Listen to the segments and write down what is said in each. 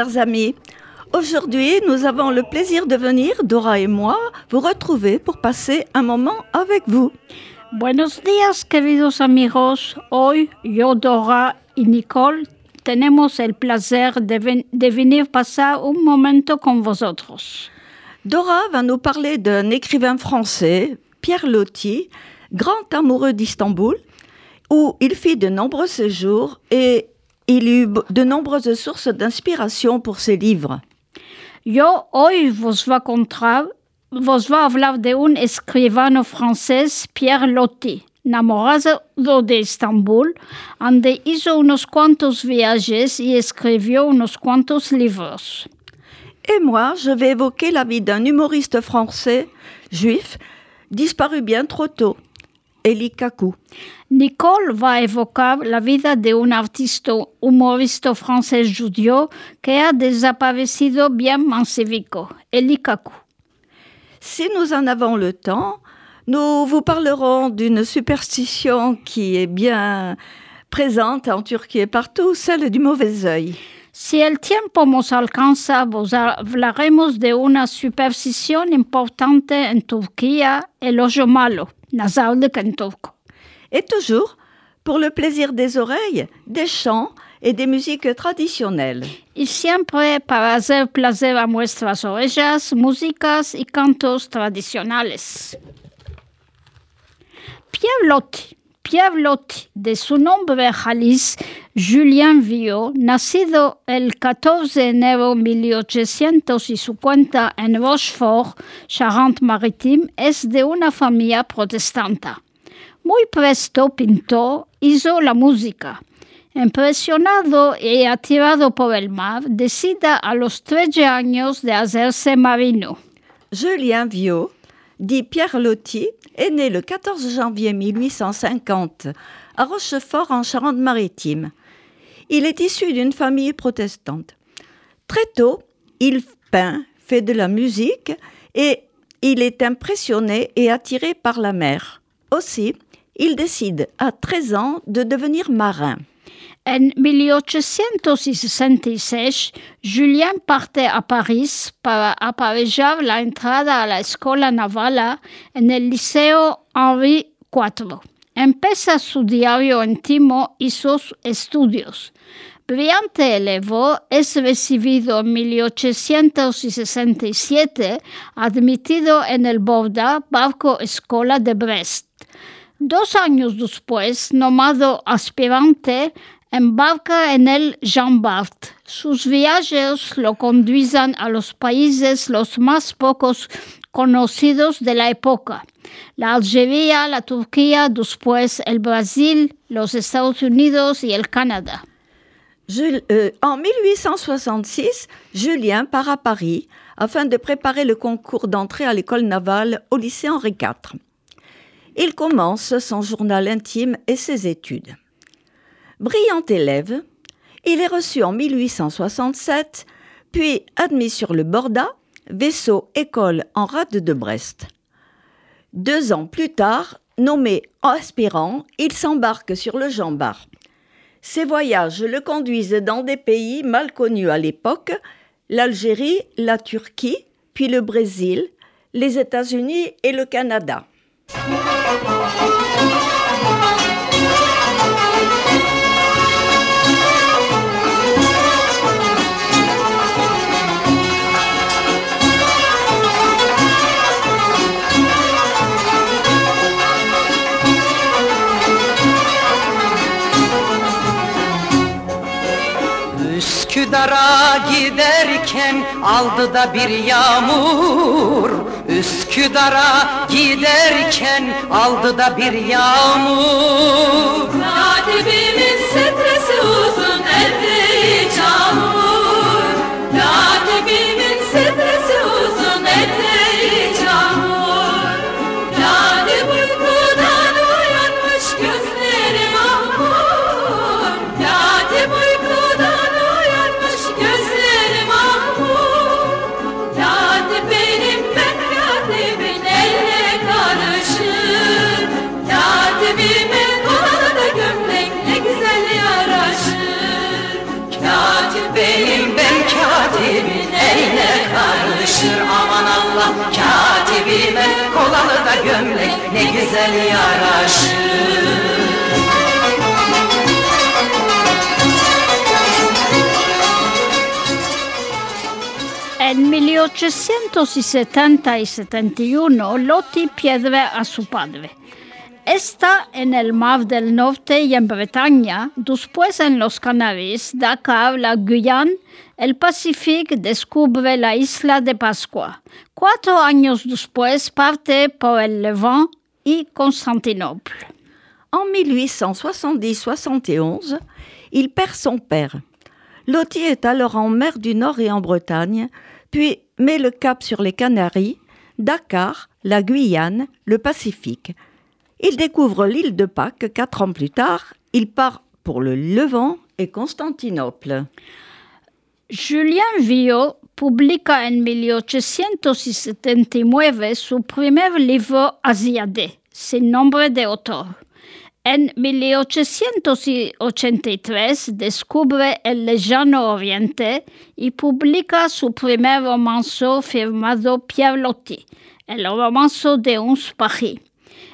chers amis. Aujourd'hui, nous avons le plaisir de venir, Dora et moi, vous retrouver pour passer un moment avec vous. Buenos días, queridos amigos. Hoy yo, Dora y Nicole tenemos el placer de, ven- de venir pasar un momento con vosotros. Dora va nous parler d'un écrivain français, Pierre Loti, grand amoureux d'Istanbul, où il fit de nombreux séjours et il eut b- de nombreuses sources d'inspiration pour ses livres. Yo hoy vos va contar, vos va hablar de un escribano francés, Pierre Loti, enamorado de Estambul, donde hizo unos cuantos viajes y escribió unos cuantos libros. Et moi, je vais évoquer la vie d'un humoriste français, juif, disparu bien trop tôt, Elie Kakou. Nicole va evocar la vida de un artista humorista francés judío que ha desaparecido bien mancifico, Eli Kaku. Si nous en avons le temps, nous vous parlerons d'une superstition qui est bien présente en Turquie et partout, celle du mauvais œil. Si el tiempo nos alcanza, vos hablaremos de una superstición importante en Turquía, el hoyo malo, Nazarlık en turco. Et toujours, pour le plaisir des oreilles, des chants et des musiques traditionnelles. Y siempre para hacer placer a nuestras orejas, músicas y cantos tradicionales. Pierre Loti. Pierre de su nombre Jalis, Julien Vio, nacido el 14 de enero de 1850 en Rochefort, Charente-Maritime, es de una familia protestante. Muy presto pintó, hizo la música. Impresionado y atirado por el mar, decide a los 13 años de hacerse marino. Julien Viau, dit Pierre Loti, est né le 14 janvier 1850 à Rochefort en Charente-Maritime. Il est issu d'une famille protestante. Très tôt, il peint, fait de la musique et il est impressionné et attiré par la mer. Aussi, il décide à 13 ans de devenir marin. En 1866, Julien parte a París para aparellar la entrada a la escuela naval en el Liceo Henri IV. Empieza su diario íntimo y sus estudios. Brillante elevo, es recibido en 1867, admitido en el Borda Barco Escola de Brest. Dos años después, nomado aspirante, embarca en el Jean Bart. Sus viajes lo conducen a los países los más pocos conocidos de la época. La Algeria, la Turquía, después el Brasil, los Estados Unidos y el Canadá. Euh, en 1866, Julien part à Paris afin de préparer le concours d'entrée à l'école navale au lycée Henri IV. Il commence son journal intime et ses études. Brillant élève, il est reçu en 1867, puis admis sur le Borda, vaisseau école en rade de Brest. Deux ans plus tard, nommé aspirant, il s'embarque sur le Jean Bart. Ces voyages le conduisent dans des pays mal connus à l'époque, l'Algérie, la Turquie, puis le Brésil, les États-Unis et le Canada. Aldı da bir yağmur Üsküdar'a giderken aldı da bir yağmur. Katibimin Kolalı da gömlek ne güzel yaraşır En 1870 y 71 Loti pierde a su padre. Está en el Mar del Norte y en Bretaña, después en los Canaries, Dakar, la Guyane, el Pacífico descubre la isla de Pascua. Cuatro años después parte por el Levant y Constantinople. En 1870-71, il perd son père. Loti est alors en mer du Nord et en Bretagne, puis met le cap sur les Canaries, Dakar, la Guyane, le Pacifique. Il découvre l'île de Pâques quatre ans plus tard. Il part pour le Levant et Constantinople. Julián Villot publica en 1879 su primer libro Asiade, sin nombre de autor. En 1883 descubre el lejano oriente y publica su primer romanzo firmado Pierre Loti, el romanzo de un Paris.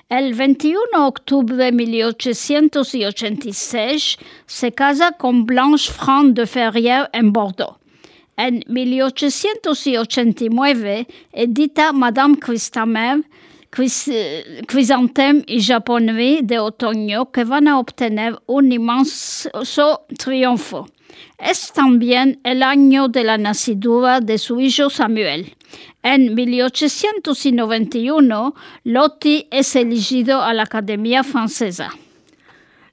El 21 de octubre de 1886 se casa con Blanche Franc de Ferrière en Bordeaux. En 1889 edita Madame Christamer, Chris- Chrysanthème y Japonerie de otoño que van a obtener un inmenso triunfo. Es también el año de la nacidura de su hijo Samuel. En 1891, Lotti es elegido a la Academia Francesa.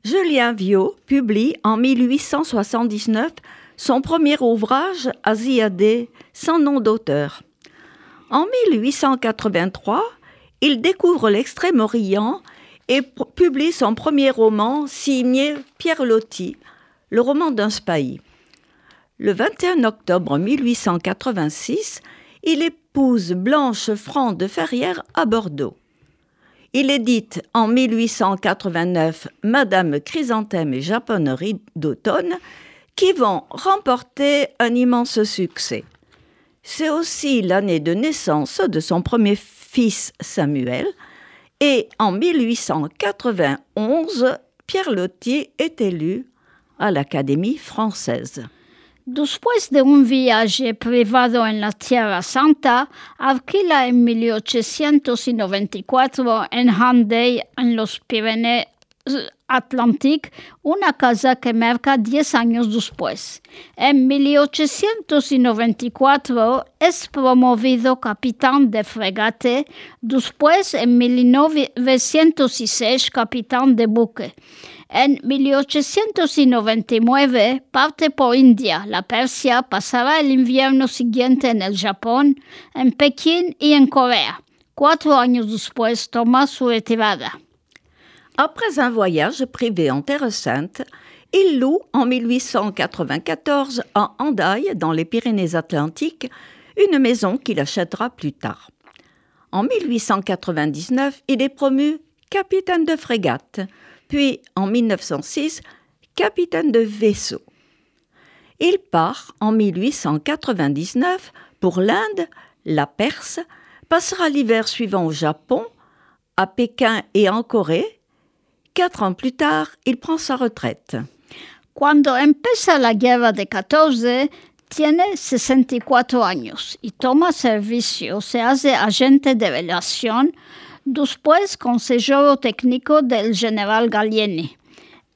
Julien Viau publie en 1879 son premier ouvrage, Asiadé, sans nom d'auteur. En 1883, il découvre l'Extrême-Orient et publie son premier roman signé Pierre Loti, le roman d'un spahi. Le 21 octobre 1886, il épouse Blanche Franc de Ferrière à Bordeaux. Il édite en 1889 Madame Chrysanthème et Japonerie d'automne qui vont remporter un immense succès. C'est aussi l'année de naissance de son premier fils Samuel et en 1891, Pierre Loti est élu à l'Académie française. Después de un viaje privado en la Tierra Santa, alquila en 1894 en Handey, en los Pirineos Atlánticos, una casa que marca 10 años después. En 1894 es promovido capitán de fregate, después en 1906 capitán de buque. En 1899 parte por India, la Persia, pasará el invierno siguiente en el Japón, en Pekín y en Corea. Cuatro años después toma su retirada. Après un voyage privé en Terre Sainte, il loue en 1894 à Hendaye, dans les Pyrénées-Atlantiques, une maison qu'il achètera plus tard. En 1899, il est promu capitaine de frégate, puis en 1906, capitaine de vaisseau. Il part en 1899 pour l'Inde, la Perse, passera l'hiver suivant au Japon, à Pékin et en Corée. Quatre ans plus tard, il prend sa retraite. Cuando empieza la guerra de 14, tiene 64 años y toma servicio, se hace agente de relación, después consejero técnico del general Gallieni.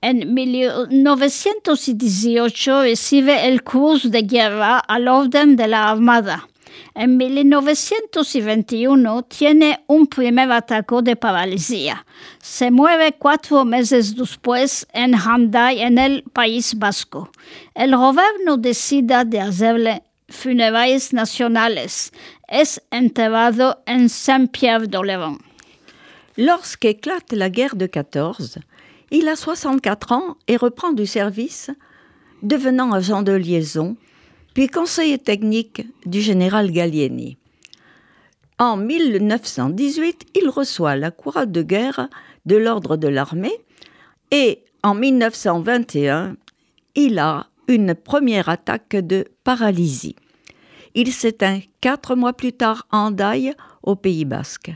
En 1918 recibe el Cruz de Guerra al orden de la Armada. En 1921 tiene un primer ataque de paralisia. Se muere cuatro meses después en Handay, en el País Vasco. El gobierno decide de hacerle funerales nacionales. Es enterrado en Saint-Pierre-de-Levant. Lorsqu'éclate la guerre de 14, il a 64 ans et reprend du service, devenant agent de liaison, puis conseiller technique du général Gallieni. En 1918, il reçoit la couronne de guerre de l'ordre de l'armée et en 1921, il a une première attaque de paralysie. Il s'éteint quatre mois plus tard en Daille, au Pays basque.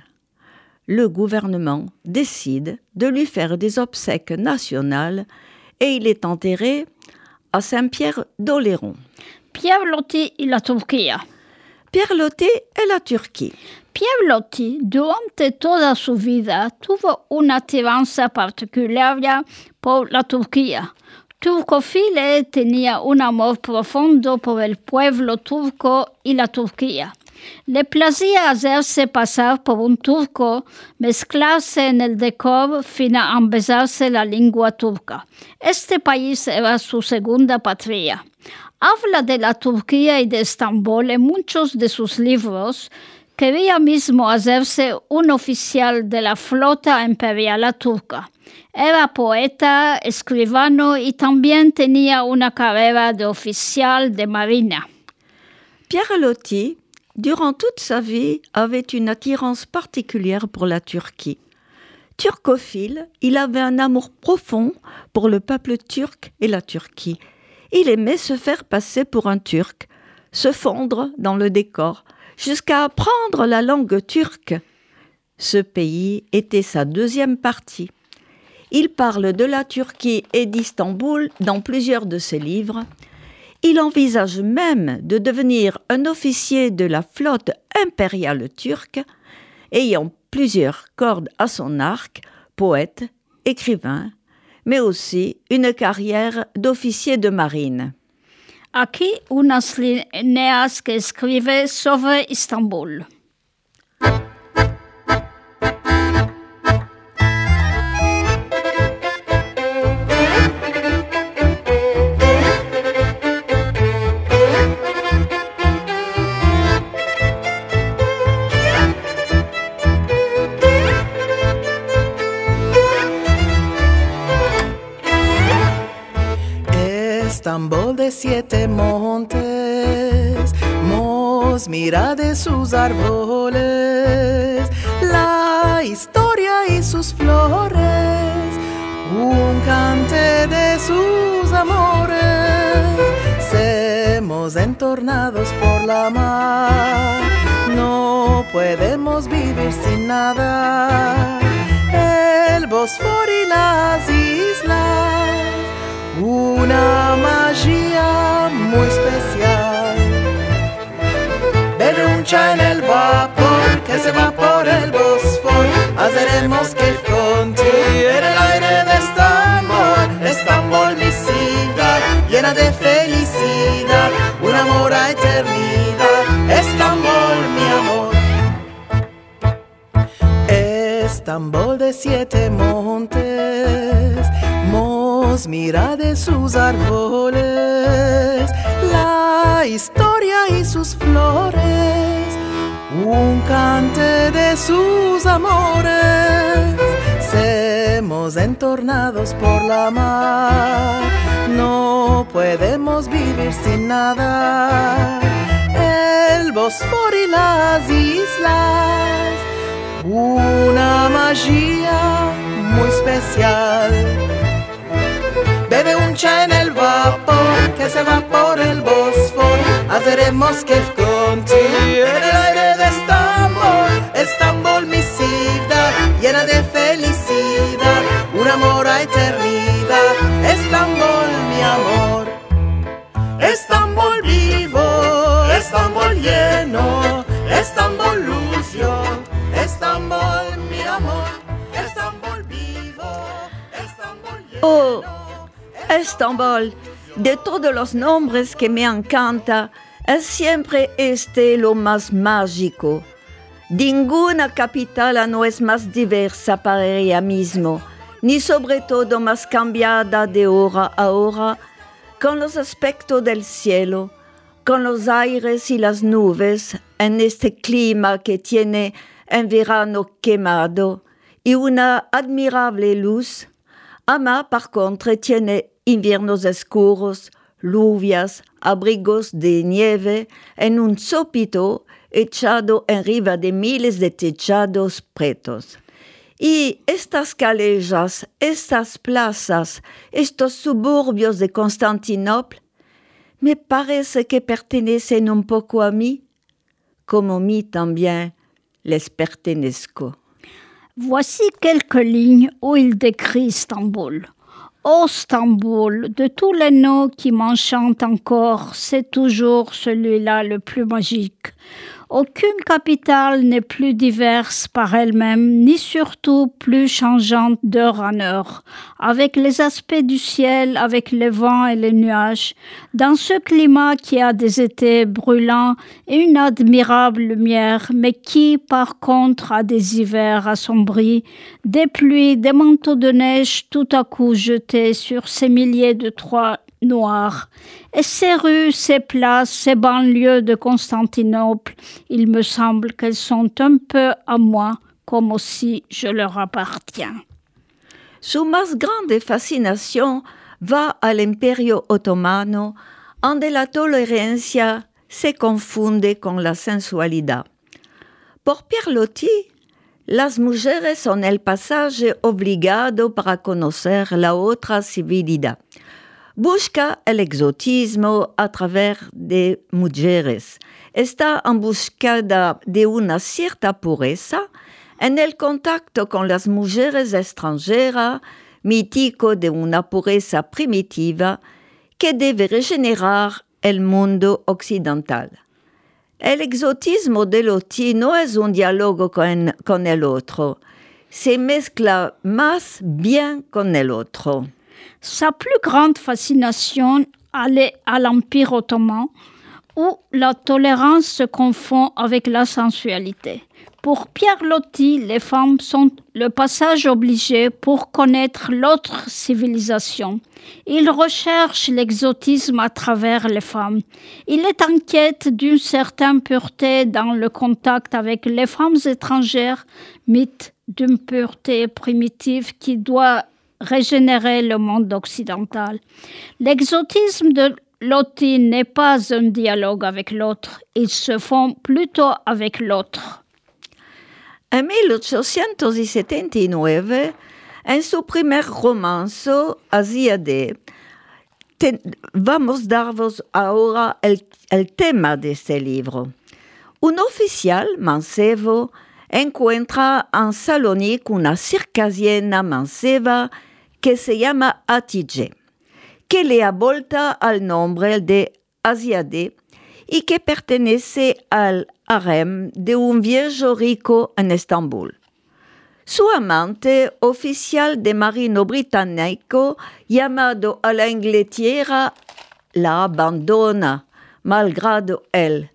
Le gouvernement décide de lui faire des obsèques nationales et il est enterré à Saint-Pierre d'Oléron. Pierre Lotti et la Turquía. Pierre Loti et la Turquie. Pierre Lotti, durante toda su vida, tuvo una attiranza particular por la Turquía. Turcofile tenía un amor profundo por el pueblo turco y la Turquía. Le placía hacerse pasar por un turco, mezclarse en el decor, fina empezarse la lengua turca. Este país era su segunda patria. Habla de la Turquía y de Estambul en muchos de sus libros. Quería mismo hacerse un oficial de la flota imperial turca. Era poeta, escribano y también tenía una carrera de oficial de marina. Pierre Loti, durant toute sa vie, avait une attirance particulière pour la Turquie. Turcophile, il avait un amour profond pour le peuple turc et la Turquie. Il aimait se faire passer pour un Turc, se fondre dans le décor, jusqu'à apprendre la langue turque. Ce pays était sa deuxième partie. Il parle de la Turquie et d'Istanbul dans plusieurs de ses livres. Il envisage même de devenir un officier de la flotte impériale turque, ayant plusieurs cordes à son arc, poète, écrivain, mais aussi une carrière d'officier de marine. Aquí unas líneas que escribe sobre Istanbul. Estambul de siete montes, mos mira de sus árboles, la historia y sus flores, un cante de sus amores, semos entornados por la mar, no podemos vivir sin nada, el Bosforo y las islas una magia muy especial. Bebe un chai en el vapor que se va por el Bosforo. Haremos que contigo en el aire de Estambul, Estambul mi ciudad llena de felicidad, un amor a eternidad. Estambul mi amor. Estambul de siete montes, mos mira de sus árboles, la historia y sus flores, un cante de sus amores, semos entornados por la mar, no podemos vivir sin nada, el Bosforo y las islas una magia muy especial. Chai en el vapor que se va por el Bosforo. Haremos que contigo De todos los nombres que me encanta, es siempre este lo más mágico. Ninguna capital no es más diversa para ella mismo, ni sobre todo más cambiada de hora a hora, con los aspectos del cielo, con los aires y las nubes, en este clima que tiene un verano quemado y una admirable luz. Ama, par contre, tiene inviernos oscuros, lluvias, abrigos de nieve en un sopito echado arriba de miles de techados pretos. Y estas callejas, estas plazas, estos suburbios de Constantinopla me parece que pertenecen un poco a mí, como a mí también les pertenezco. Voici quelques lignes où il décrit Istanbul. Ô de tous les noms qui m'enchantent encore, c'est toujours celui-là le plus magique. Aucune capitale n'est plus diverse par elle-même, ni surtout plus changeante d'heure en heure, avec les aspects du ciel, avec les vents et les nuages, dans ce climat qui a des étés brûlants et une admirable lumière, mais qui, par contre, a des hivers assombris, des pluies, des manteaux de neige tout à coup jetés sur ces milliers de toits noirs. Et ces rues, ces places, ces banlieues de Constantinople, il me semble qu'elles sont un peu à moi, comme aussi je leur appartiens. Su más grande fascinación va al Imperio Otomano, donde la tolerancia se confunde con la sensualidad. Por Pierlotti, las mujeres son el pasaje obligado para conocer la otra civilidad. Busca el exotismo a través de mujeres. Está en buscada de una cierta pureza en el contacto con las mujeres extranjeras, mítico de una pureza primitiva que debe regenerar el mundo occidental. El exotismo de Loti no es un diálogo con, con el otro, se mezcla más bien con el otro. Sa plus grande fascination allait à l'Empire ottoman, où la tolérance se confond avec la sensualité. Pour Pierre Loti, les femmes sont le passage obligé pour connaître l'autre civilisation. Il recherche l'exotisme à travers les femmes. Il est en quête d'une certaine pureté dans le contact avec les femmes étrangères, mythe d'une pureté primitive qui doit régénérer le monde occidental. L'exotisme de Loti n'est pas un dialogue avec l'autre, ils se font plutôt avec l'autre. En 1879, en su primer romanzo, Asiade, te- vamos daros ahora el, el tema de este libro. Un oficial mancebo encuentra en Salonique una circasiena manceba que se llama Atije, que le abolta al nombre de Asiade y que pertenece al harem de un viejo rico en Estambul. Su amante, oficial de marino británico, llamado a la Inglaterra, la abandona, malgrado él.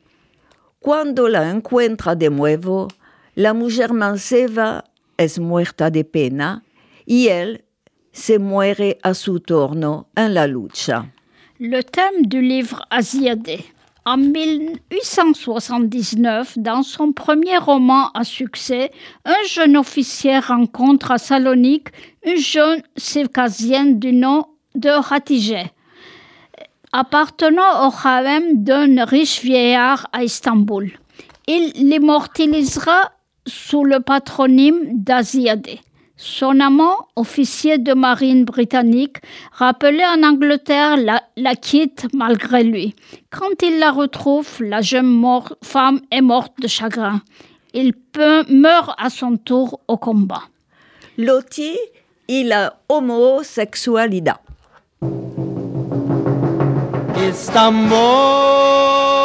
Cuando la encuentra de nuevo, la mujer manceba es muerta de pena y él a la lucha. Le thème du livre Asiade. En 1879, dans son premier roman à succès, un jeune officier rencontre à Salonique une jeune circasienne du nom de Hatice, appartenant au harem d'un riche vieillard à Istanbul. Il l'immortalisera sous le patronyme d'Asiade. Son amant, officier de marine britannique, rappelé en Angleterre, la, la quitte malgré lui. Quand il la retrouve, la jeune mort- femme est morte de chagrin. Il peut- meurt à son tour au combat. Loti y la homosexualidad. Istanbul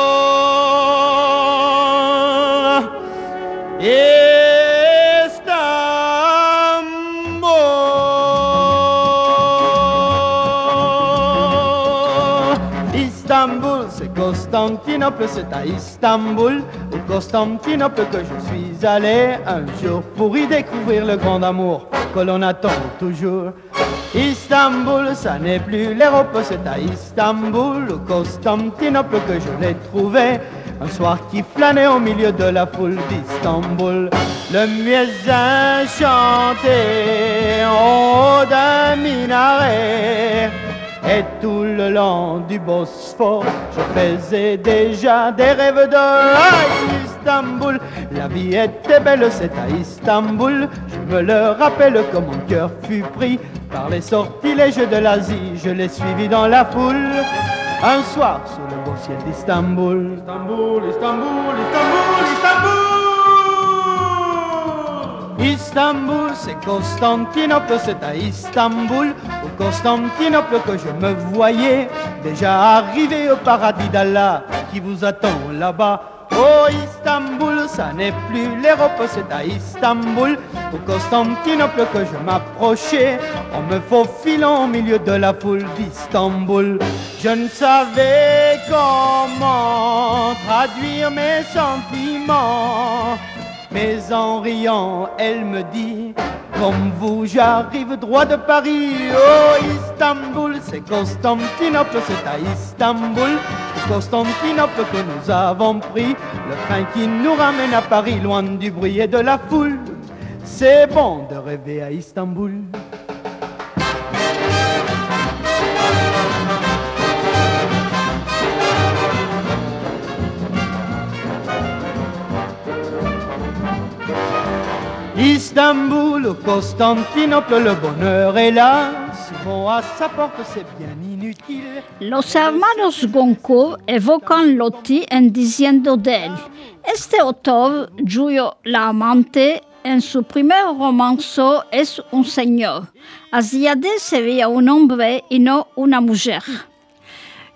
Constantinople, c'est à Istanbul, au Constantinople que je suis allé un jour pour y découvrir le grand amour que l'on attend toujours. Istanbul, ça n'est plus l'Europe, c'est à Istanbul, au Constantinople que je l'ai trouvé. Un soir qui flânait au milieu de la foule d'Istanbul, le muezzin chantait en haut d'un minaret. Et tout le long du Bosphore, je faisais déjà des rêves de ah, Istanbul. La vie était belle, c'est à Istanbul. Je me le rappelle comme mon cœur fut pris par les sortilèges de l'Asie. Je l'ai suivi dans la foule. un soir sous le beau ciel d'Istanbul. Istanbul, Istanbul, Istanbul, Istanbul. C'est Constantinople, c'est à Istanbul, au Constantinople que je me voyais déjà arrivé au paradis d'Allah qui vous attend là-bas. Oh Istanbul, ça n'est plus l'Europe, c'est à Istanbul, au Constantinople que je m'approchais, en me faufilant au milieu de la foule d'Istanbul. Je ne savais comment traduire mes sentiments, mais en riant, elle me dit comme vous, j'arrive droit de Paris. Oh, Istanbul, c'est Constantinople, c'est à Istanbul, Constantinople que nous avons pris. Le train qui nous ramène à Paris, loin du bruit et de la foule. C'est bon de rêver à Istanbul. Istanbul, Constantinople, le bonheur est là. Simon à sa porte, c'est bien inutile. Los hermanos Goncourt evocan Loti en diciendo de él. Este autor, Giulio la amante, en su primer romanzo es un señor. Asiade se veía un hombre y no una mujer.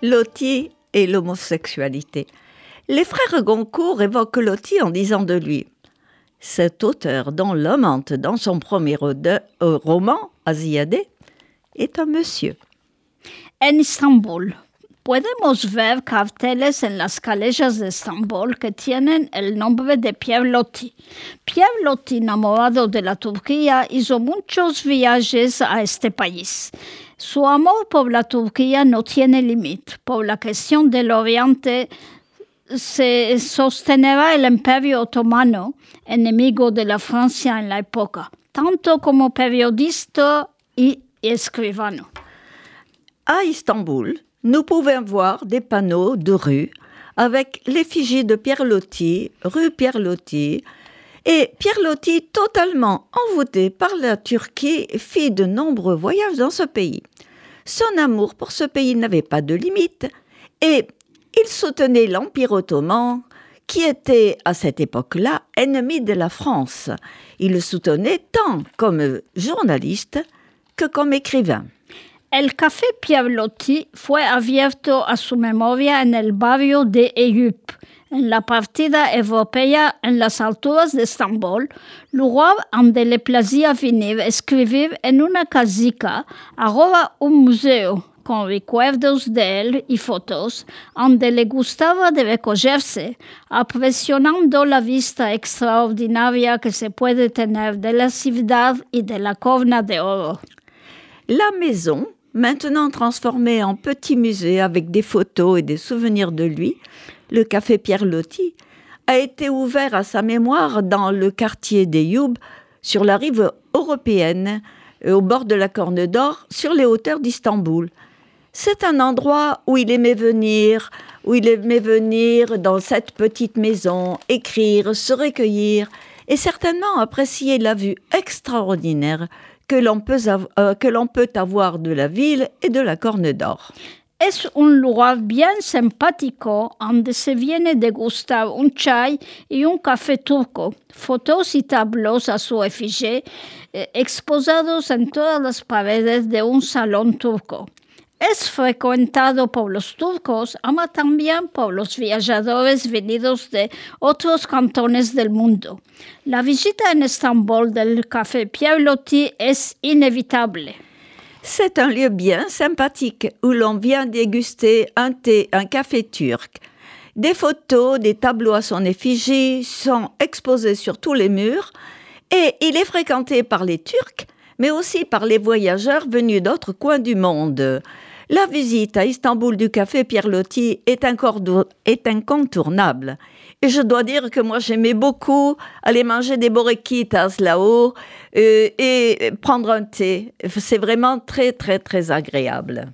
Loti et l'homosexualité. Les frères Goncourt évoquent Loti en disant de lui Cet auteur dont l'amante dans son premier euh, roman, Asiade, est un monsieur. En Istanbul. Podemos ver carteles en las calles de Estambul que tienen el nombre de Pierre Loti. Pierre Loti, enamorado de la Turquía, hizo muchos viajes a este país. Su amor por la Turquía no tiene límite. Por la cuestión del Oriente se sostenía el Imperio Otomano, enemigo de la Francia en la época, tanto como periodista y escribano. À Istanbul, nous pouvons voir des panneaux de rue avec l'effigie de Pierre Loti, rue Pierre Loti, et Pierre Loti, totalement envoûté par la Turquie, fit de nombreux voyages dans ce pays. Son amour pour ce pays n'avait pas de limite et il soutenait l'Empire ottoman qui était à cette époque-là ennemi de la France. Il le soutenait tant comme journaliste que comme écrivain. El Café Pierlotti fue abierto a su memoria en el barrio de Eyüp, en la partida europea en las alturas de Estambul, lugar donde le placía venir escribir en una casica, ahora un museo, con recuerdos de él y fotos, donde le gustaba de recogerse, apreciando la vista extraordinaria que se puede tener de la ciudad y de la corna de. La maison, maintenant transformée en petit musée avec des photos et des souvenirs de lui, le café Pierre Loti, a été ouvert à sa mémoire dans le quartier des Youb, sur la rive européenne, au bord de la Corne d'Or, sur les hauteurs d'Istanbul. C'est un endroit où il aimait venir, où il aimait venir dans cette petite maison, écrire, se recueillir et certainement apprécier la vue extraordinaire que l'on peut, euh, peut avoir de la ville et de la Corne d'Or. Es un lugar bien simpático donde se viene degustar un chai y un café turco, fotos y tablos a su efigie eh, exposados en todas las paredes de un salón turco. Es frecuentado por los turcos, ama también por los viajadores venidos de otros cantones del mundo. La visita en Estambul del Café Pierre Loti es inevitable. C'est un lieu bien sympathique où l'on vient déguster un thé, un café turc. Des photos, des tableaux à son effigie sont exposés sur tous les murs et il est fréquenté par les Turcs, mais aussi par les voyageurs venus d'autres coins du monde. La visite à Istanbul du café Pierre Loti est, incontournable. Et je dois dire que moi j'aimais beaucoup aller manger des borekitas là-haut euh, et prendre un thé. C'est vraiment très très très agréable.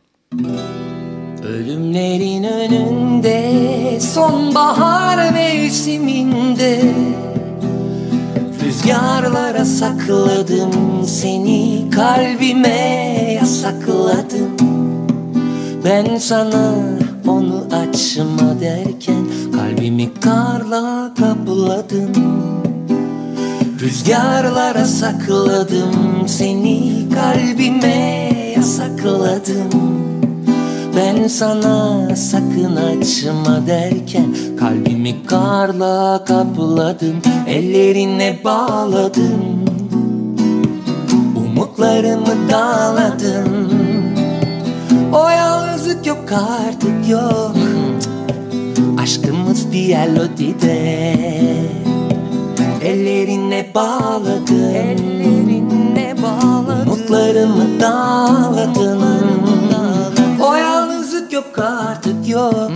Ben sana açma derken Kalbimi karla kapladım Rüzgarlara sakladım seni kalbime yasakladım. Ben sana sakın açma derken Kalbimi karla kapladım Ellerine bağladım Umutlarımı dağladım O yalnızlık yok artık yok. Aşkımız diğer lodide. Ellerine bağladım Ellerine bağladım Umutlarımı dağladım O yalnızlık yok artık yok.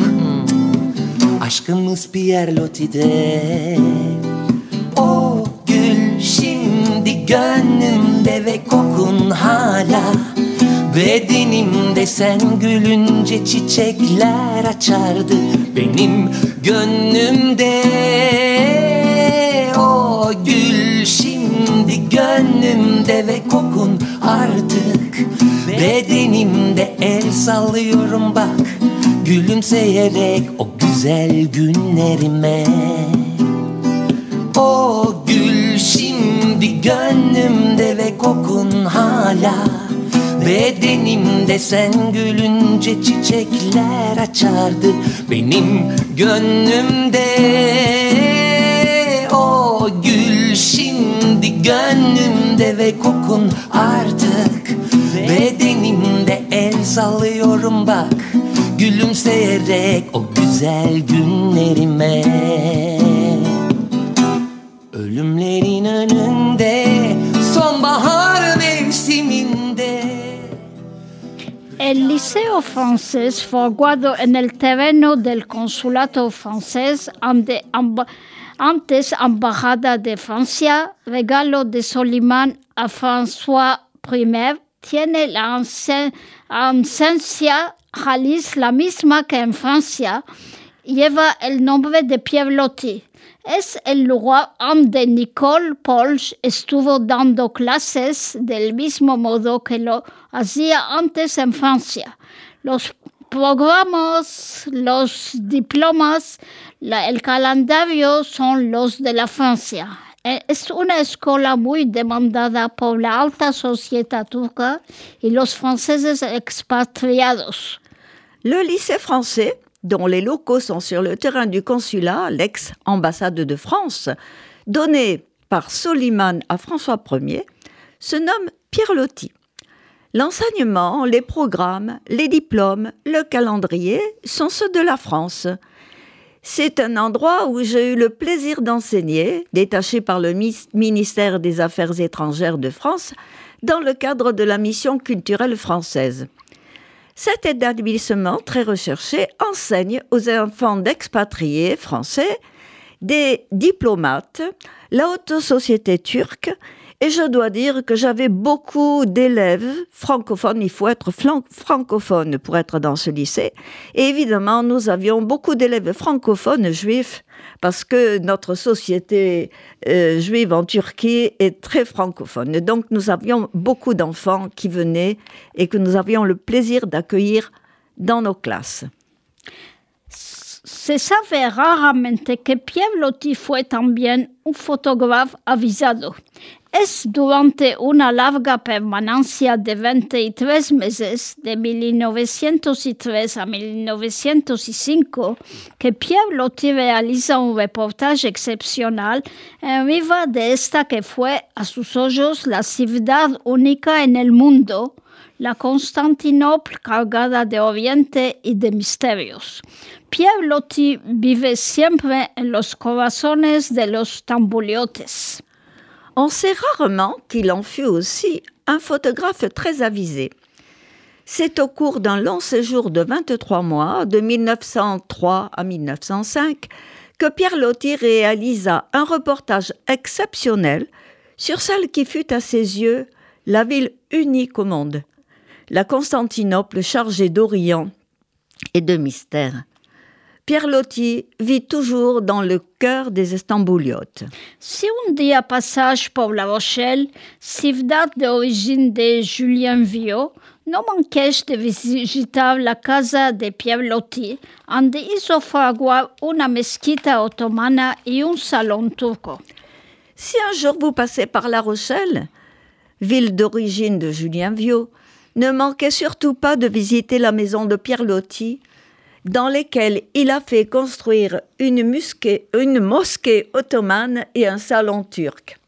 Aşkımız Pierre Loti'de O gül şimdi gönlümde ve kokun hala Bedenimde sen gülünce çiçekler açardı Benim gönlümde. O gül şimdi gönlümde ve kokun artık. Bedenimde el sallıyorum bak Gülümseyerek o güzel günlerime. O gül şimdi gönlümde ve kokun hala Bedenimde sen gülünce çiçekler açardı Benim gönlümde. O gül şimdi gönlümde ve kokun artık. Bedenimde el sallıyorum bak Gülümseyerek o güzel günlerime. Ölümlerin önünde El Liceo Francés guardado en el terreno del Consulado francés antes Embajada de Francia, regalo de Solimán a François I, tiene la ausencia Jalis la misma que en Francia, lleva el nombre de Pierre Loti. Es el lugar donde Nicole Polch estuvo dando clases del mismo modo que lo hacía antes en Francia. Los programas, los diplomas, el calendario son los de la Francia. Eh, Es una escuela muy demandada por la alta sociedad turca y los franceses expatriados. Le lycée français, dont les locaux sont sur le terrain du consulat, l'ex-ambassade de France, donné par Soliman à François Ier, se nomme Pierre Loti. L'enseignement, les programmes, les diplômes, le calendrier sont ceux de la France. C'est un endroit où j'ai eu le plaisir d'enseigner, détaché par le ministère des Affaires étrangères de France, dans le cadre de la mission culturelle française. Cet établissement très recherché enseigne aux enfants d'expatriés français, des diplomates, la haute société turque, et je dois dire que j'avais beaucoup d'élèves francophones. Il faut être francophone pour être dans ce lycée. Et évidemment, nous avions beaucoup d'élèves francophones juifs parce que notre société euh, juive en Turquie est très francophone. Donc, nous avions beaucoup d'enfants qui venaient et que nous avions le plaisir d'accueillir dans nos classes. Se raramente que Pierre Loti fue también un fotógrafo avisado. Es durante una larga permanencia de 23 meses, de 1903 a 1905, que Pierre Loti realiza un reportaje excepcional en riva de esta que fue a sus ojos la ciudad única en el mundo, la Constantinopla cargada de oriente y de misterios. Pierre Loti vive siempre en los corazones de los tambuliotes. On sait rarement qu'il en fut aussi un photographe très avisé. C'est au cours d'un long séjour de 23 mois, de 1903 à 1905, que Pierre Loti réalisa un reportage exceptionnel sur celle qui fut à ses yeux la ville unique au monde, la Constantinople chargée d'Orient et de mystère. Pierre Loti vit toujours dans le cœur des Estambouliotes. Si un día passage por La Rochelle, ciudad de origine de Julien Viau, Non manqueix de visitar la casa de Piavlotti, donde hizo fragua una mezquita otomana y un salón turco. Si un jour vous passez par La Rochelle, ville d'origine de Julien Viau, ne manquez surtout pas de visiter la maison de Pierre Lotti, dans laquelle il a fait construire une, une mosquée ottomane et un salon turc.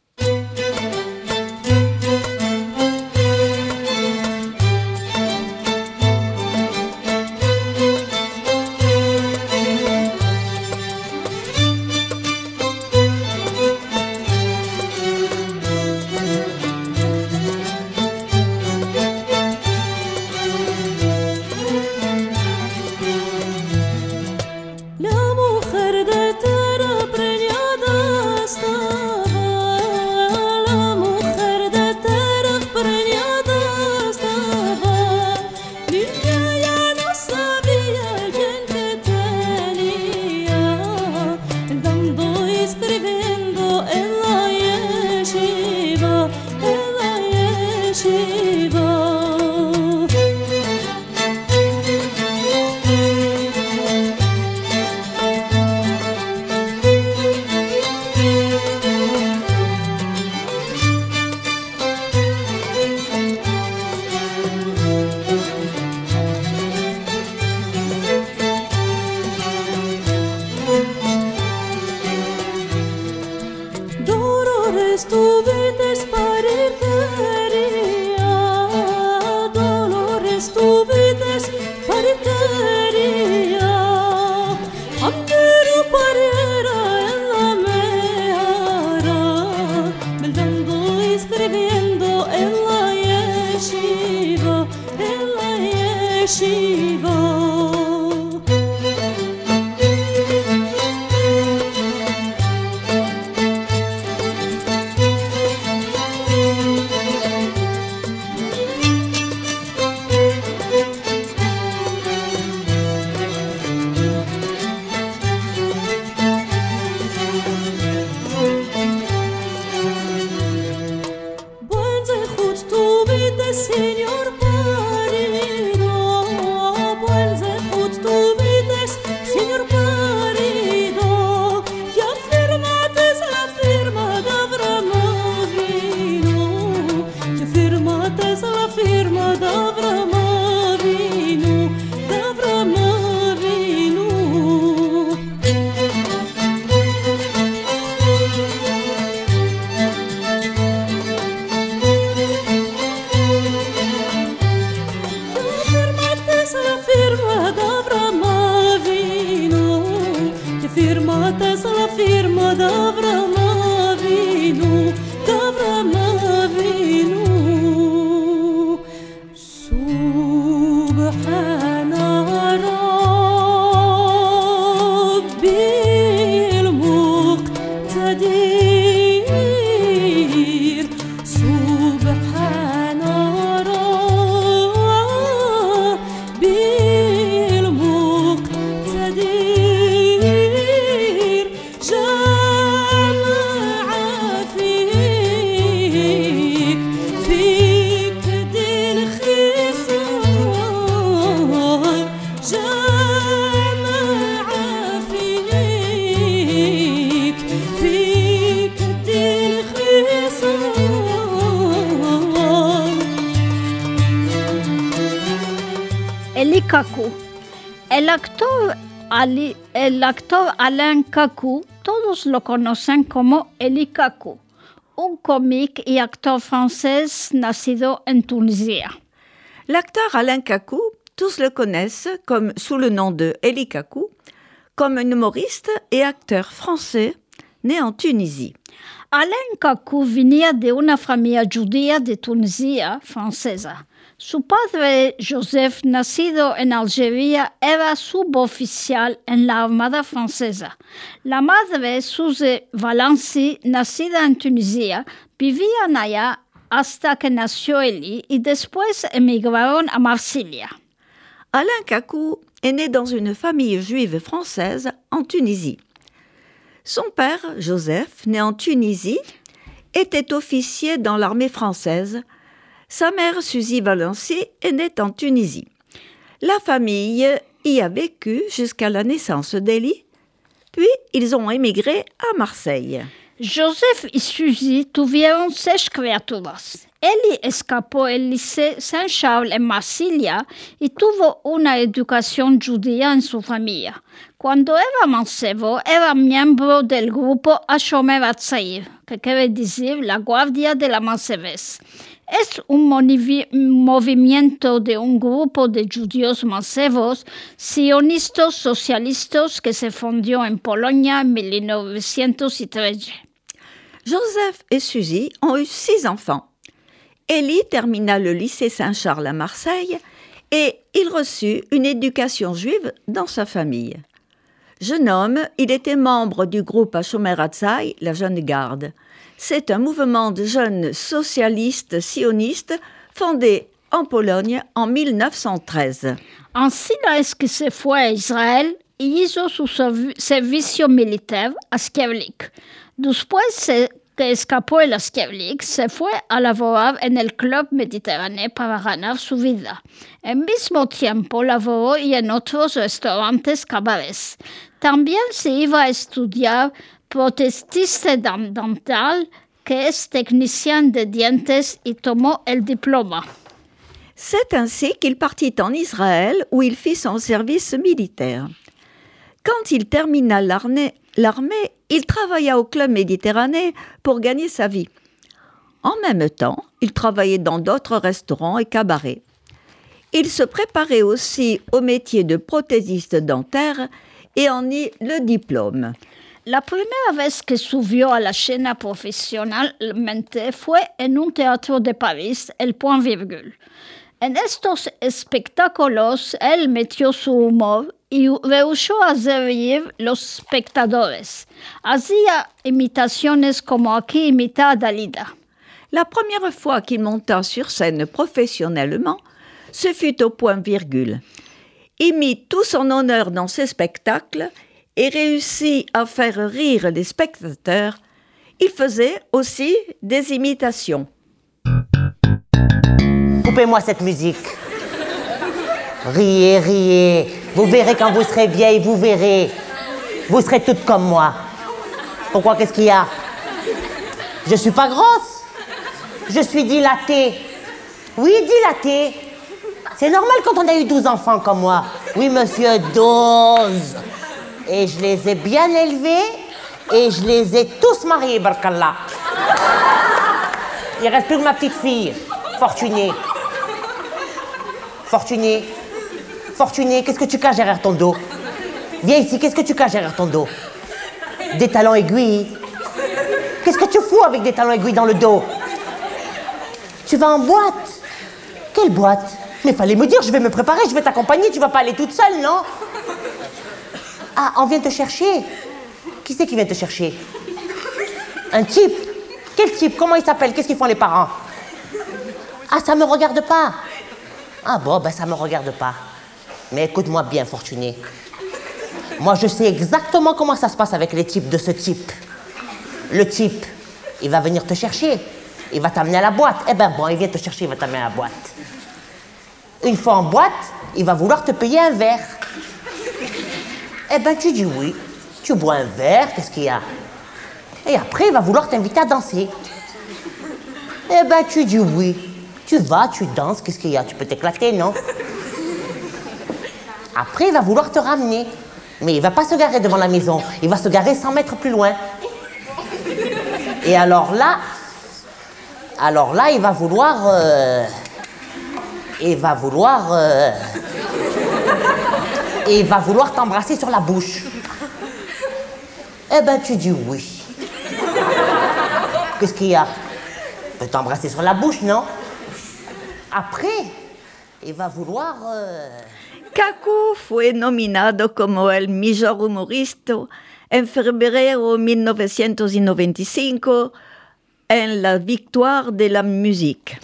Actor Alain Kaku, todos lo conocen como Eli Kaku, un cómic y actor francés nacido en Tunisie. L'acteur Alain Kakou, tous le connaissent comme sous le nom de Eli Kakou, comme un humoriste et acteur français né en Tunisie. Alain Kaku venía de una familia judía de Tunisia, francesa. Su padre, Joseph, nacido en Algeria, era suboficial en la Armada francesa. La madre, Suze Valenci, nacida en Tunisia, vivían allá hasta que nació Eli y después emigraron a Marsilia. Alain Kakou est né dans une famille juive française en Tunisie. Son père, Joseph, né en Tunisie, était officier dans l'armée française, Sa mère, Suzy Valency, est née en Tunisie. La famille y a vécu jusqu'à la naissance d'Elie, puis ils ont émigré à Marseille. Joseph y Suzy tuvieron seis criaturas. Eli escapó el liceo San Charles en Marsilia y tuvo una educación judía en su familia. Cuando era mancebo, era miembro del grupo Ashomer que quiere decir la Guardia de la Mancebés. Es un movimiento de un grupo de judíos mancebos, sionistas socialistas que se fundió en Polonia en 1913. Joseph et Suzy ont eu six enfants. Élie termina le lycée Saint-Charles à Marseille et il reçut une éducation juive dans sa famille. Jeune homme, il était membre du groupe Hatzaï, la Jeune Garde. C'est un mouvement de jeunes socialistes sionistes fondé en Pologne en 1913. Así es que se a Israel hizo su servi- servicio militar a Skevlik. Después que escapó de la Skevlik, se fue a laborar en el Club Mediterráneo para ganar su vida. En mismo tiempo laboró y en otros restaurantes cabarets. También se iba a estudiar protestista dam- dental, que es técnicien de dientes, y tomó el diploma. C'est ainsi qu'il partit en Israël où il fit son service militaire. Quand il termina l'armée, l'armée, il travailla au club méditerranéen pour gagner sa vie. En même temps, il travaillait dans d'autres restaurants et cabarets. Il se préparait aussi au métier de prothésiste dentaire et en eut le diplôme. La primera vez que subió a la escena profesionalmente fue en un teatro de París, El Point Virgule. En estos espectáculos, él metió su humor y rehusó hacer reír los espectadores. Hacía imitaciones como aquí imita a Dalida. La première fois qu'il monta sur scène professionnellement, ce fut au point virgule. Il mit tout son honneur dans ses spectacles et réussit à faire rire les spectateurs. Il faisait aussi des imitations. Coupez-moi cette musique. Riez, riez. Vous verrez quand vous serez vieille, vous verrez. Vous serez toutes comme moi. Pourquoi Qu'est-ce qu'il y a? Je suis pas grosse. Je suis dilatée. Oui, dilatée. C'est normal quand on a eu 12 enfants comme moi. Oui, monsieur, 12. Et je les ai bien élevés et je les ai tous mariés, barkallah. Il reste plus que ma petite fille, Fortunée. Fortuné. Fortuné, qu'est-ce que tu caches derrière ton dos? Viens ici, qu'est-ce que tu caches derrière ton dos? Des talons aiguilles. Qu'est-ce que tu fous avec des talons aiguilles dans le dos? Tu vas en boîte? Quelle boîte? Mais fallait me dire, je vais me préparer, je vais t'accompagner, tu vas pas aller toute seule, non? Ah, on vient te chercher Qui c'est qui vient te chercher? Un type Quel type? Comment il s'appelle? Qu'est-ce qu'ils font les parents? Ah, ça me regarde pas ah bon, ben ça me regarde pas. Mais écoute-moi bien, Fortuné. Moi, je sais exactement comment ça se passe avec les types de ce type. Le type, il va venir te chercher. Il va t'amener à la boîte. Eh ben bon, il vient te chercher, il va t'amener à la boîte. Une fois en boîte, il va vouloir te payer un verre. Eh ben tu dis oui. Tu bois un verre, qu'est-ce qu'il y a? Et après, il va vouloir t'inviter à danser. Eh ben tu dis oui. Tu vas, tu danses, qu'est-ce qu'il y a? Tu peux t'éclater, non? Après, il va vouloir te ramener. Mais il va pas se garer devant la maison. Il va se garer 100 mètres plus loin. Et alors là, alors là, il va vouloir, euh, il va vouloir, euh, il va vouloir t'embrasser sur la bouche. Eh ben, tu dis oui. Qu'est-ce qu'il y a? Il peut t'embrasser sur la bouche, non? Après, il va vouloir. euh, Kaku fue nominado como el mejor humorista en febrero 1995 en la victoire de la musique.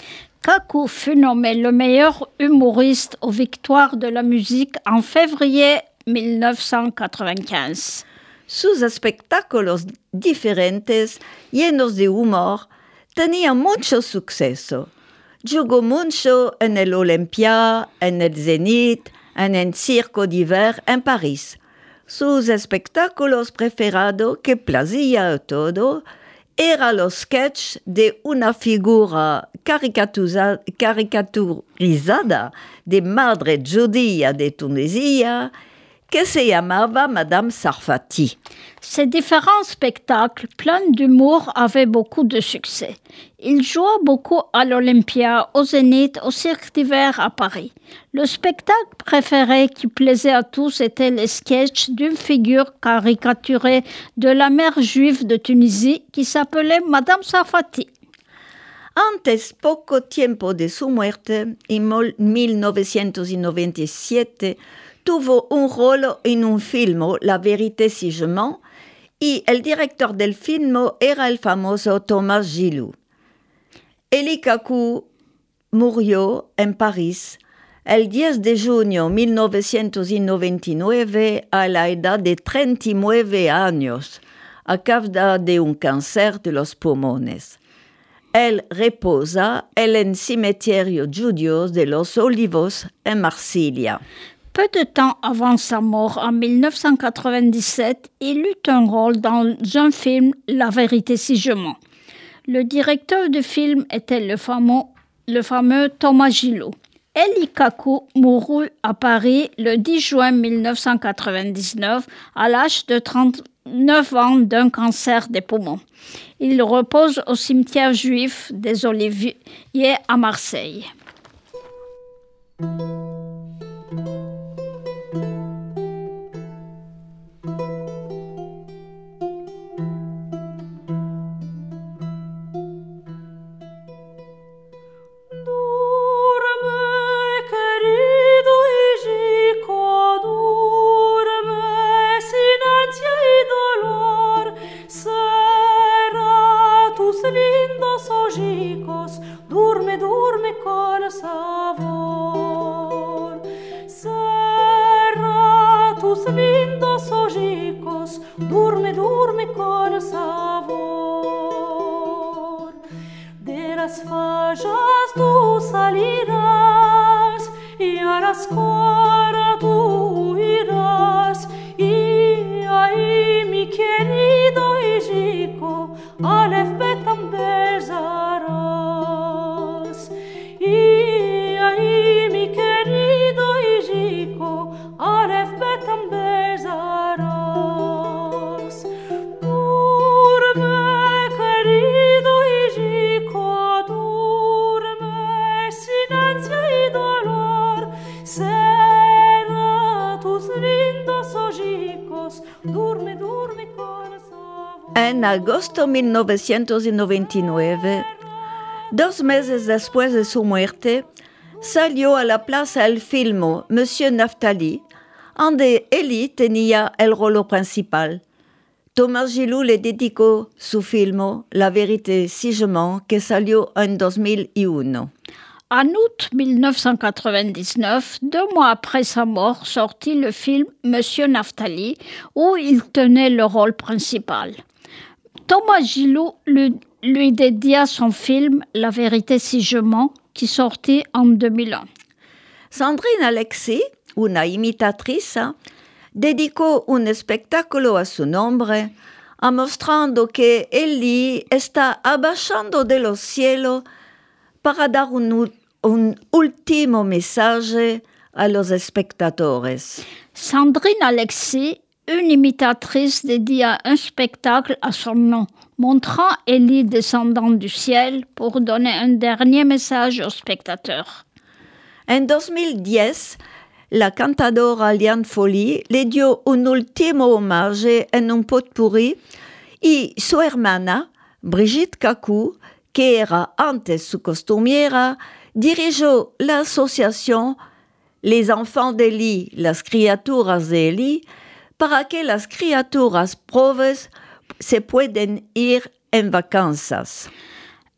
Kaku fut nommé le meilleur humoriste aux victoires de la musique en février 1995. Sus espectáculos diferentes, llenos de humor, tenían mucho suceso. Jugó mucho en el Olympia, en el Zénith, en el Circo d'Hiver en París. Sus espectáculos preferados que plazía a todo era los sketches de una figura caricaturizada de madre judía de Tunisie que se llamaba Madame Sarfati? Ces différents spectacles pleins d'humour avaient beaucoup de succès. Il joua beaucoup à l'Olympia, au Zénith, au Cirque d'hiver à Paris. Le spectacle préféré qui plaisait à tous était les sketchs d'une figure caricaturée de la mère juive de Tunisie qui s'appelait Madame Sarfati. Antes, poco tiempo de su muerte, en mol- 1997, tuvo un rol en un film, La vérité si je mens, y el director del film era el famoso Thomas Gilou. Eli murió en París el 10 de junio de 1999 a la edad de 39 años a causa de un cáncer de los pulmones. Él reposa en el cimetière judío de los Olivos en Marsilia. Peu de temps avant sa mort, en 1997, il eut un rôle dans un film La vérité si je mens. Le directeur du film était le fameux, Thomas Gillot. Eli Kaku mourut à Paris le 10 juin 1999 à l'âge de 39 ans d'un cancer des poumons. Il repose au cimetière juif des Oliviers à Marseille. Lindos ojicos, durme, durme con sabor. Será tus lindos ojicos, durme, durme con sabor. De las fallas tú salirás y En agosto de 1999, dos meses después de su muerte, salió a la plaza el film Monsieur Naftali, donde Eli tenía el rol principal. Thomas Gilou le dedicó su film La vérité si je mens, que salió en 2001. En août 1999, deux mois après sa mort, sortit le film Monsieur Naftali, où il tenait le rôle principal. Thomas Gillot lui, lui dédia son film La vérité si je mens, qui sortit en 2001. Sandrine Alexis, una imitatrice, dedicó un espectáculo a su nombre, a mostrando que Eli está abajando de los cielos para dar un, un último mensaje a los espectadores. Sandrine Alexis, une imitatrice, dédia un spectacle à son nom, montrant Élie descendant du ciel pour donner un dernier message aux spectateurs. En 2010, la cantadora Liane Folly le dio un último homenaje en un potpourri y su hermana, Brigitte Kaku, que era antes su costumiera, dirigió la asociación Les Enfants d'Eli, las criaturas de Eli, para que las criaturas pobres se pueden ir en vacanzas.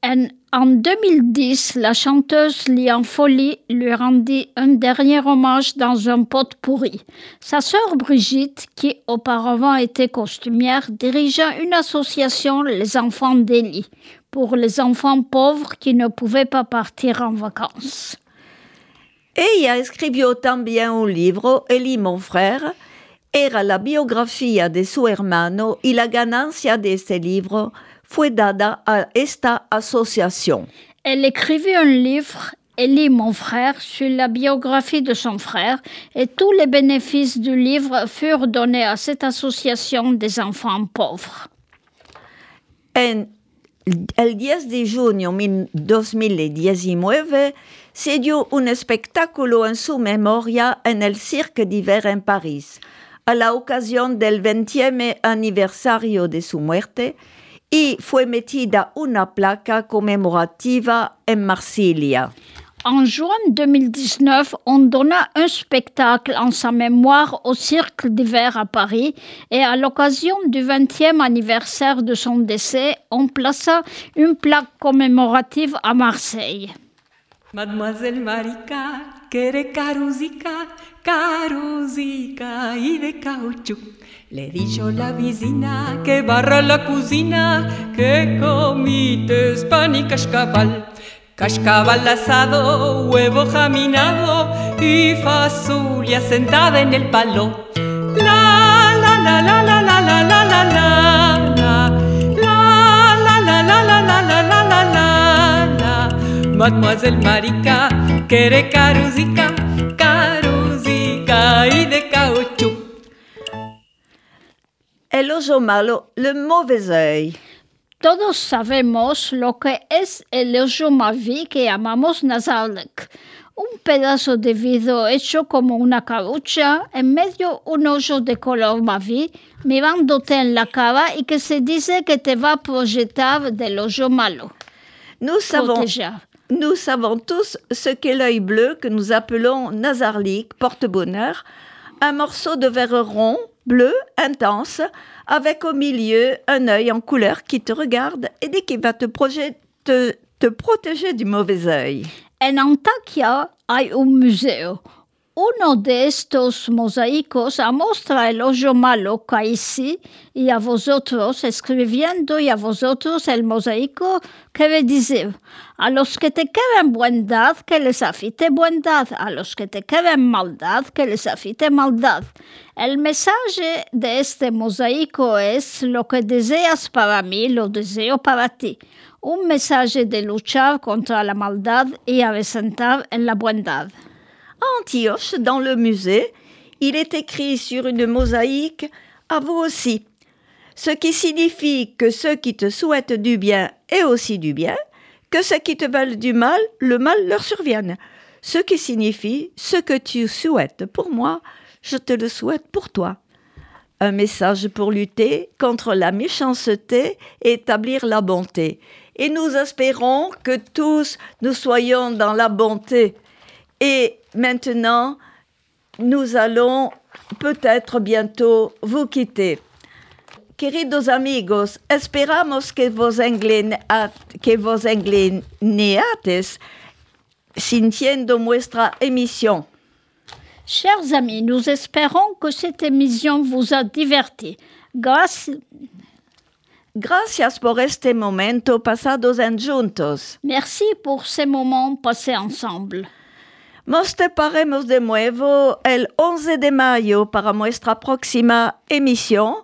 En, en 2010, la chanteuse Lian Folly lui rendit un dernier hommage dans un pot pourri. Sa sœur Brigitte, qui auparavant était costumière, dirigea une association Les Enfants d'Elie pour les enfants pauvres qui ne pouvaient pas partir en vacances. Ella escribió también un libro, Eli, mon frère, era la biografía de su hermano y la ganancia de este libro fue dada a esta asociación. Elle écrivit un livre, Ellie, mon frère, sur la biographie de son frère, et tous les bénéfices du livre furent donnés à cette association des enfants pauvres. En el 10 de junio de 2019 se dio un espectáculo en su memoria en el Cirque d'Hiver en París, a la ocasión del 20 aniversario de su muerte, y fue metida una placa conmemorativa en Marsilia. En juin 2019, on donna un spectacle en sa mémoire au Cirque d'hiver à Paris et à l'occasion du 20e anniversaire de son décès, on plaça une plaque commémorative à Marseille. Mademoiselle Marika carusica y de caucho. Le dijo la vecina que barra la cocina, que comites pan y cascabal. Cascabal asado, huevo jaminado y fasulia sentada en el palo. La la la la la la la la la la la la la la la la la la la Mademoiselle Marika quiere carusica, carusica y de caucho. El oso malo, le mauvais œil. Todos sabemos lo que es el oso mavi que llamamos Nazarek. Un pedazo de vidrio hecho como una carucha, en medio un oso de color mavi, mirándote en la cara y que se dice que te va a projetar del oso malo. Nous savons, Protéger. Nous savons tous ce qu'est l'œil bleu que nous appelons nasarlique, porte-bonheur, un morceau de verre rond, bleu, intense, avec au milieu un œil en couleur qui te regarde et dit qu'il va te protéger du mauvais œil. En Antakya hay un museo. Uno de estos mosaicos muestra el oso malo sí y a vosotros escribiendo y a vosotros el mosaico que ve decir a los que te queden bondad que les afite bondad, a los que te queden maldad que les afite maldad. El mensaje de este mosaico es lo que deseas para mí, lo deseo para ti. Un mensaje de luchar contra la maldad y aventar en la bondad. Antioche, dans le musée, il est écrit sur une mosaïque À vous aussi. Ce qui signifie que ceux qui te souhaitent du bien aient aussi du bien, que ceux qui te veulent du mal, le mal leur survienne. Ce qui signifie Ce que tu souhaites pour moi, je te le souhaite pour toi. Un message pour lutter contre la méchanceté et établir la bonté. Et nous espérons que tous nous soyons dans la bonté. Et maintenant, nous allons peut-être bientôt vous quitter. Queridos amigos, esperamos que vos, que vos engleneates sintiendo nuestra emisión. Chers amis, nous espérons que cette émission vous a diverti. Grâce, Gracias por este momento pasados en juntos. merci pour ces moments passés ensemble. Nos separemos de nuevo el 11 de mayo para nuestra próxima emisión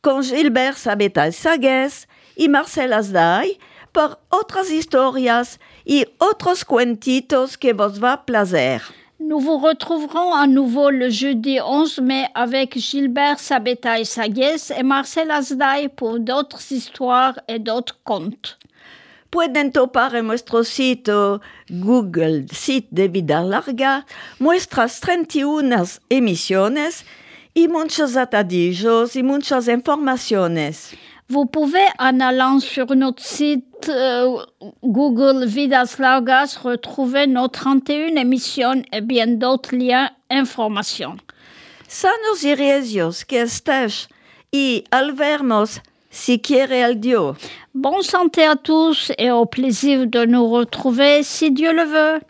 con Gilbert Sabeta Sagues y Marcel Asday por otras historias y otros cuentitos que vos va a placer. Nous vous retrouverons à nouveau le jeudi 11 mai avec Gilbert Sabetaï Sagues et Marcel Asday pour d'autres histoires et d'autres contes. Pueden topar en nuestro sitio Google, site de Vida Larga, nuestras 31 emisiones y muchos atadillos y muchas informaciones. Vous pouvez, en allant sur notre site euh, Google Vidas Largas, retrouver nos 31 émissions et bien d'autres liens, informations. Sanos y recios que estés y al vernos Si al. Bonne santé à tous et au plaisir de nous retrouver si Dieu le veut.